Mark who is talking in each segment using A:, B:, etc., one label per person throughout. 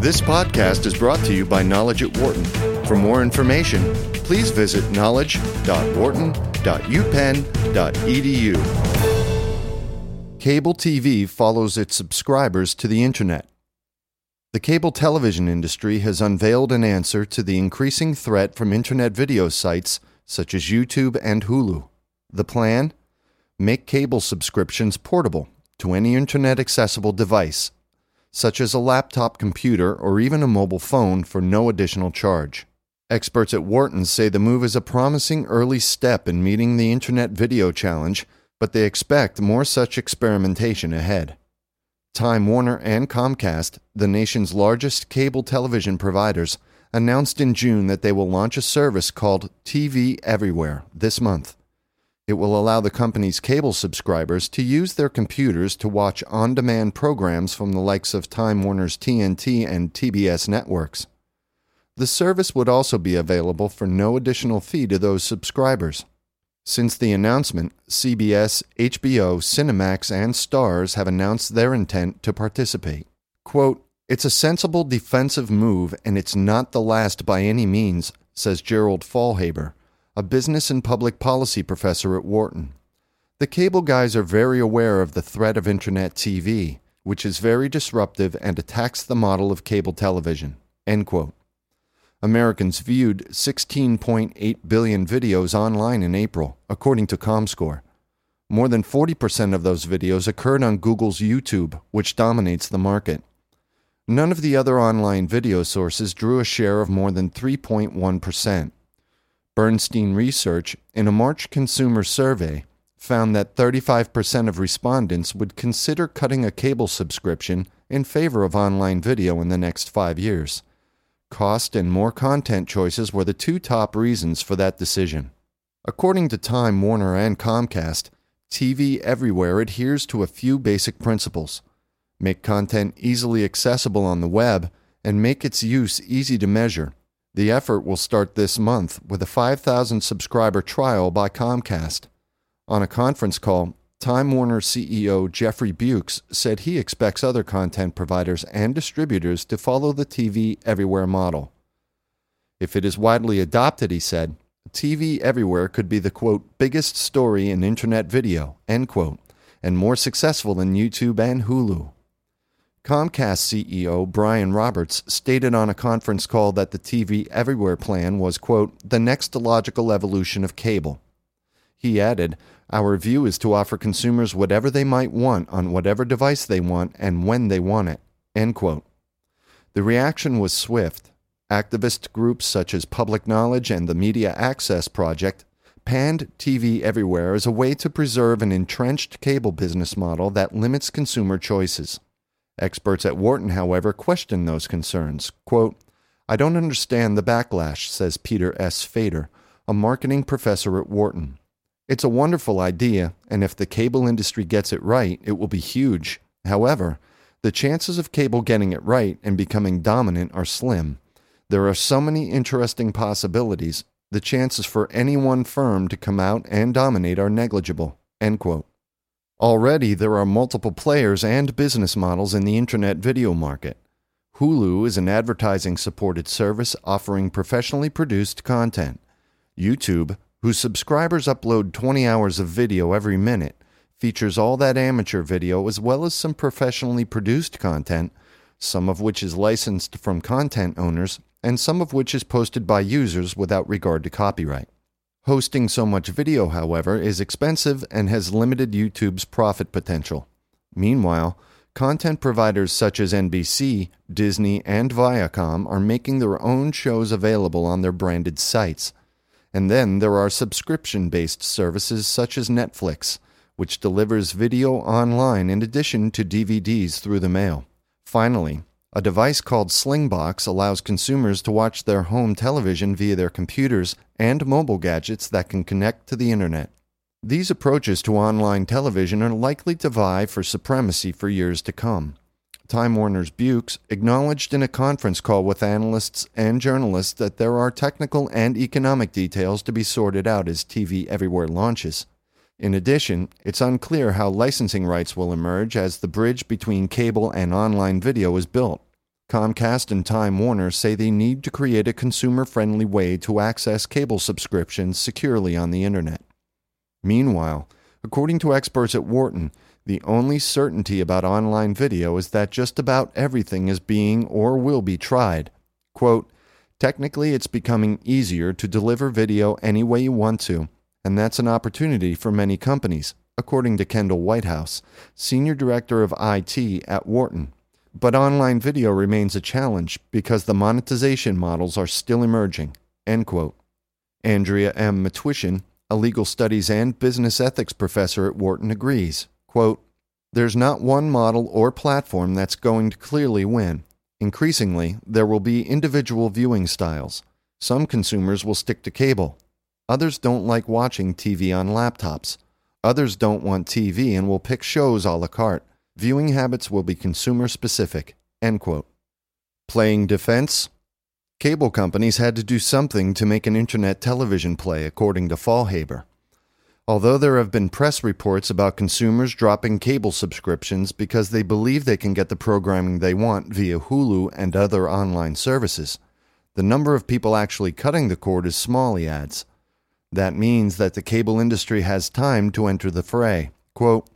A: This podcast is brought to you by Knowledge at Wharton. For more information, please visit knowledge.wharton.upenn.edu. Cable TV follows its subscribers to the internet. The cable television industry has unveiled an answer to the increasing threat from internet video sites such as YouTube and Hulu. The plan? Make cable subscriptions portable to any internet accessible device, such as a laptop computer or even a mobile phone, for no additional charge. Experts at Wharton say the move is a promising early step in meeting the Internet Video Challenge, but they expect more such experimentation ahead. Time Warner and Comcast, the nation's largest cable television providers, announced in June that they will launch a service called TV Everywhere this month. It will allow the company's cable subscribers to use their computers to watch on demand programs from the likes of Time Warner's TNT and TBS networks. The service would also be available for no additional fee to those subscribers. Since the announcement, CBS, HBO, Cinemax, and Starz have announced their intent to participate. Quote, It's a sensible defensive move, and it's not the last by any means, says Gerald Faulhaber, a business and public policy professor at Wharton. The cable guys are very aware of the threat of Internet TV, which is very disruptive and attacks the model of cable television. Americans viewed 16.8 billion videos online in April, according to ComScore. More than 40% of those videos occurred on Google's YouTube, which dominates the market. None of the other online video sources drew a share of more than 3.1%. Bernstein Research, in a March consumer survey, found that 35% of respondents would consider cutting a cable subscription in favor of online video in the next five years. Cost and more content choices were the two top reasons for that decision. According to Time Warner and Comcast, TV Everywhere adheres to a few basic principles make content easily accessible on the web, and make its use easy to measure. The effort will start this month with a 5,000 subscriber trial by Comcast. On a conference call, Time Warner CEO Jeffrey Bewkes said he expects other content providers and distributors to follow the TV Everywhere model. If it is widely adopted, he said, TV Everywhere could be the quote, biggest story in internet video, end quote, and more successful than YouTube and Hulu. Comcast CEO Brian Roberts stated on a conference call that the TV Everywhere plan was, quote, the next logical evolution of cable. He added, Our view is to offer consumers whatever they might want on whatever device they want and when they want it. End quote. The reaction was swift. Activist groups such as Public Knowledge and the Media Access Project panned TV Everywhere as a way to preserve an entrenched cable business model that limits consumer choices. Experts at Wharton, however, question those concerns. Quote, I don't understand the backlash, says Peter S. Fader, a marketing professor at Wharton. It's a wonderful idea, and if the cable industry gets it right, it will be huge. However, the chances of cable getting it right and becoming dominant are slim. There are so many interesting possibilities, the chances for any one firm to come out and dominate are negligible. End quote. Already, there are multiple players and business models in the internet video market. Hulu is an advertising supported service offering professionally produced content. YouTube, whose subscribers upload 20 hours of video every minute, features all that amateur video as well as some professionally produced content, some of which is licensed from content owners, and some of which is posted by users without regard to copyright. Hosting so much video, however, is expensive and has limited YouTube's profit potential. Meanwhile, content providers such as NBC, Disney, and Viacom are making their own shows available on their branded sites. And then there are subscription based services such as Netflix, which delivers video online in addition to DVDs through the mail. Finally, a device called Slingbox allows consumers to watch their home television via their computers and mobile gadgets that can connect to the internet. These approaches to online television are likely to vie for supremacy for years to come. Time Warner's Bewkes acknowledged in a conference call with analysts and journalists that there are technical and economic details to be sorted out as TV Everywhere launches. In addition, it's unclear how licensing rights will emerge as the bridge between cable and online video is built. Comcast and Time Warner say they need to create a consumer friendly way to access cable subscriptions securely on the Internet. Meanwhile, according to experts at Wharton, the only certainty about online video is that just about everything is being or will be tried. Quote, Technically, it's becoming easier to deliver video any way you want to, and that's an opportunity for many companies, according to Kendall Whitehouse, Senior Director of IT at Wharton. But online video remains a challenge because the monetization models are still emerging. End quote. Andrea M. Matwyshyn, a legal studies and business ethics professor at Wharton, agrees. Quote, There's not one model or platform that's going to clearly win. Increasingly, there will be individual viewing styles. Some consumers will stick to cable. Others don't like watching TV on laptops. Others don't want TV and will pick shows a la carte. Viewing habits will be consumer specific. End quote. Playing defense? Cable companies had to do something to make an internet television play, according to Faulhaber. Although there have been press reports about consumers dropping cable subscriptions because they believe they can get the programming they want via Hulu and other online services, the number of people actually cutting the cord is small, he adds. That means that the cable industry has time to enter the fray. Quote,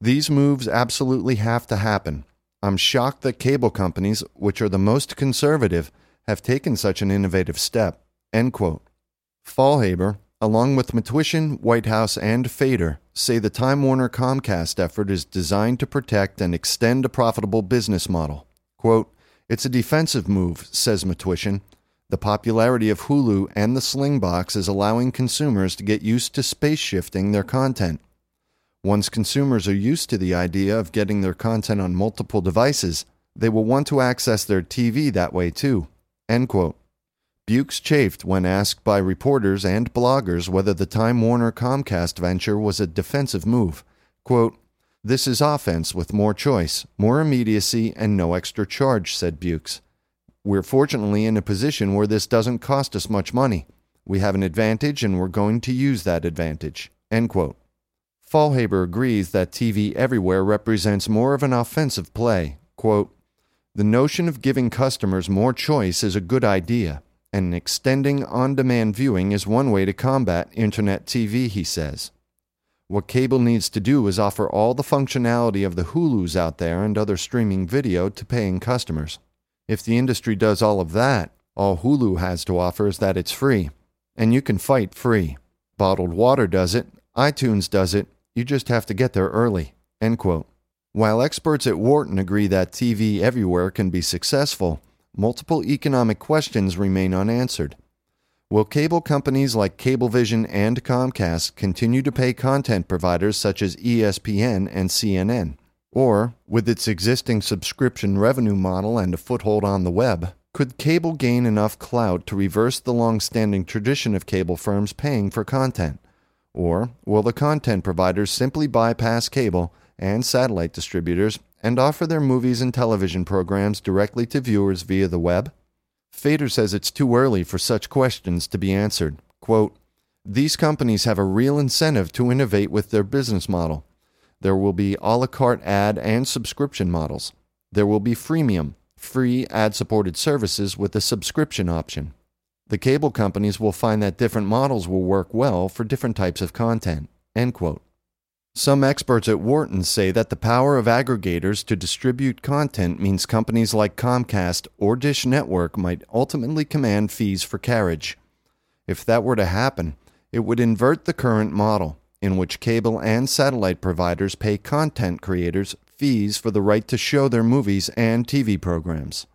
A: These moves absolutely have to happen. I'm shocked that cable companies, which are the most conservative, have taken such an innovative step. End quote. Faulhaber, along with Matwyshyn, Whitehouse, and Fader, say the Time Warner Comcast effort is designed to protect and extend a profitable business model. Quote, It's a defensive move, says Matwyshyn. The popularity of Hulu and the Slingbox is allowing consumers to get used to space shifting their content. Once consumers are used to the idea of getting their content on multiple devices, they will want to access their TV that way too. End quote. Bewkes chafed when asked by reporters and bloggers whether the Time Warner Comcast venture was a defensive move. Quote, This is offense with more choice, more immediacy, and no extra charge, said Bewkes. We're fortunately in a position where this doesn't cost us much money. We have an advantage and we're going to use that advantage. End quote. Faulhaber agrees that TV Everywhere represents more of an offensive play. Quote, the notion of giving customers more choice is a good idea, and extending on demand viewing is one way to combat Internet TV, he says. What cable needs to do is offer all the functionality of the Hulus out there and other streaming video to paying customers. If the industry does all of that, all Hulu has to offer is that it's free, and you can fight free. Bottled water does it, iTunes does it, you just have to get there early. End quote. While experts at Wharton agree that TV everywhere can be successful, multiple economic questions remain unanswered. Will cable companies like Cablevision and Comcast continue to pay content providers such as ESPN and CNN? Or, with its existing subscription revenue model and a foothold on the web, could cable gain enough clout to reverse the long standing tradition of cable firms paying for content? Or will the content providers simply bypass cable and satellite distributors and offer their movies and television programs directly to viewers via the web? Fader says it's too early for such questions to be answered. Quote, These companies have a real incentive to innovate with their business model. There will be a la carte ad and subscription models. There will be freemium, free ad supported services with a subscription option. The cable companies will find that different models will work well for different types of content. End quote. Some experts at Wharton say that the power of aggregators to distribute content means companies like Comcast or Dish Network might ultimately command fees for carriage. If that were to happen, it would invert the current model, in which cable and satellite providers pay content creators fees for the right to show their movies and TV programs.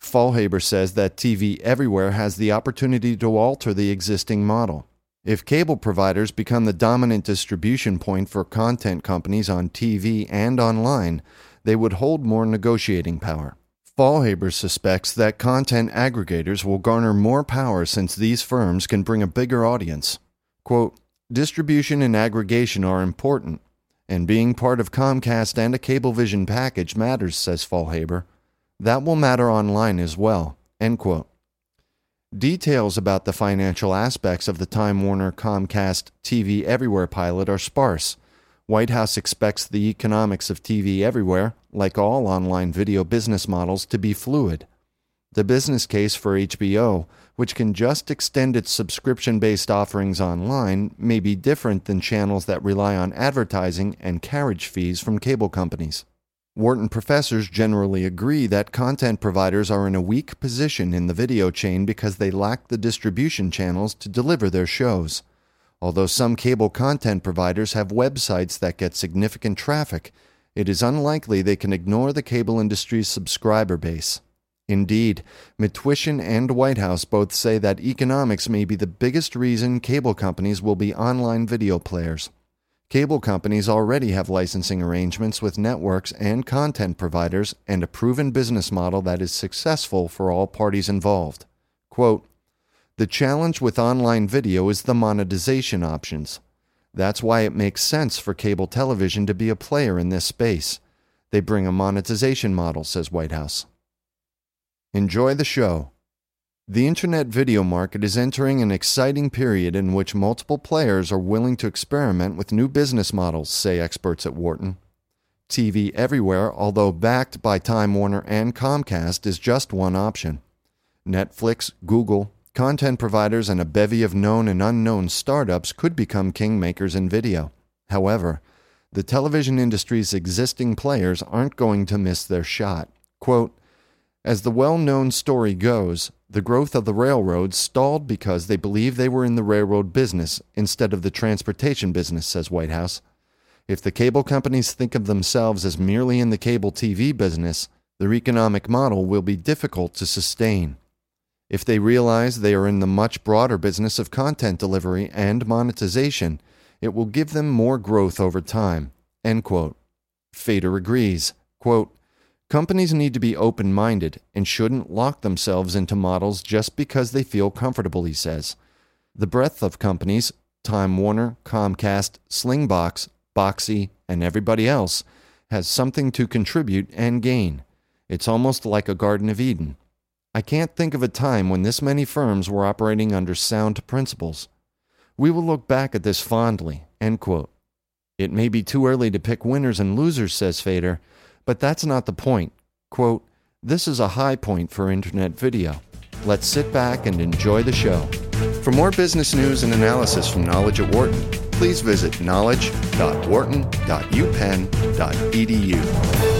A: Faulhaber says that TV Everywhere has the opportunity to alter the existing model. If cable providers become the dominant distribution point for content companies on TV and online, they would hold more negotiating power. Faulhaber suspects that content aggregators will garner more power since these firms can bring a bigger audience. Quote, Distribution and aggregation are important, and being part of Comcast and a Cablevision package matters, says Faulhaber. That will matter online as well. End quote. Details about the financial aspects of the Time Warner Comcast TV Everywhere pilot are sparse, Whitehouse expects the economics of TV everywhere, like all online video business models, to be fluid. The business case for HBO, which can just extend its subscription based offerings online, may be different than channels that rely on advertising and carriage fees from cable companies. Wharton professors generally agree that content providers are in a weak position in the video chain because they lack the distribution channels to deliver their shows. Although some cable content providers have websites that get significant traffic, it is unlikely they can ignore the cable industry's subscriber base. Indeed, Matwyshyn and Whitehouse both say that economics may be the biggest reason cable companies will be online video players. Cable companies already have licensing arrangements with networks and content providers and a proven business model that is successful for all parties involved. Quote, the challenge with online video is the monetization options. That's why it makes sense for cable television to be a player in this space. They bring a monetization model, says Whitehouse. Enjoy the show. The internet video market is entering an exciting period in which multiple players are willing to experiment with new business models, say experts at Wharton. TV everywhere, although backed by Time Warner and Comcast, is just one option. Netflix, Google, content providers, and a bevy of known and unknown startups could become kingmakers in video. However, the television industry's existing players aren't going to miss their shot. Quote, as the well known story goes, the growth of the railroads stalled because they believed they were in the railroad business instead of the transportation business, says Whitehouse. If the cable companies think of themselves as merely in the cable TV business, their economic model will be difficult to sustain. If they realize they are in the much broader business of content delivery and monetization, it will give them more growth over time. End quote. Fader agrees. Quote, Companies need to be open minded and shouldn't lock themselves into models just because they feel comfortable, he says. The breadth of companies, Time Warner, Comcast, Slingbox, Boxee, and everybody else, has something to contribute and gain. It's almost like a Garden of Eden. I can't think of a time when this many firms were operating under sound principles. We will look back at this fondly. It may be too early to pick winners and losers, says Fader, but that's not the point. Quote, this is a high point for internet video. Let's sit back and enjoy the show. For more business news and analysis from Knowledge at Wharton, please visit knowledge.wharton.upenn.edu.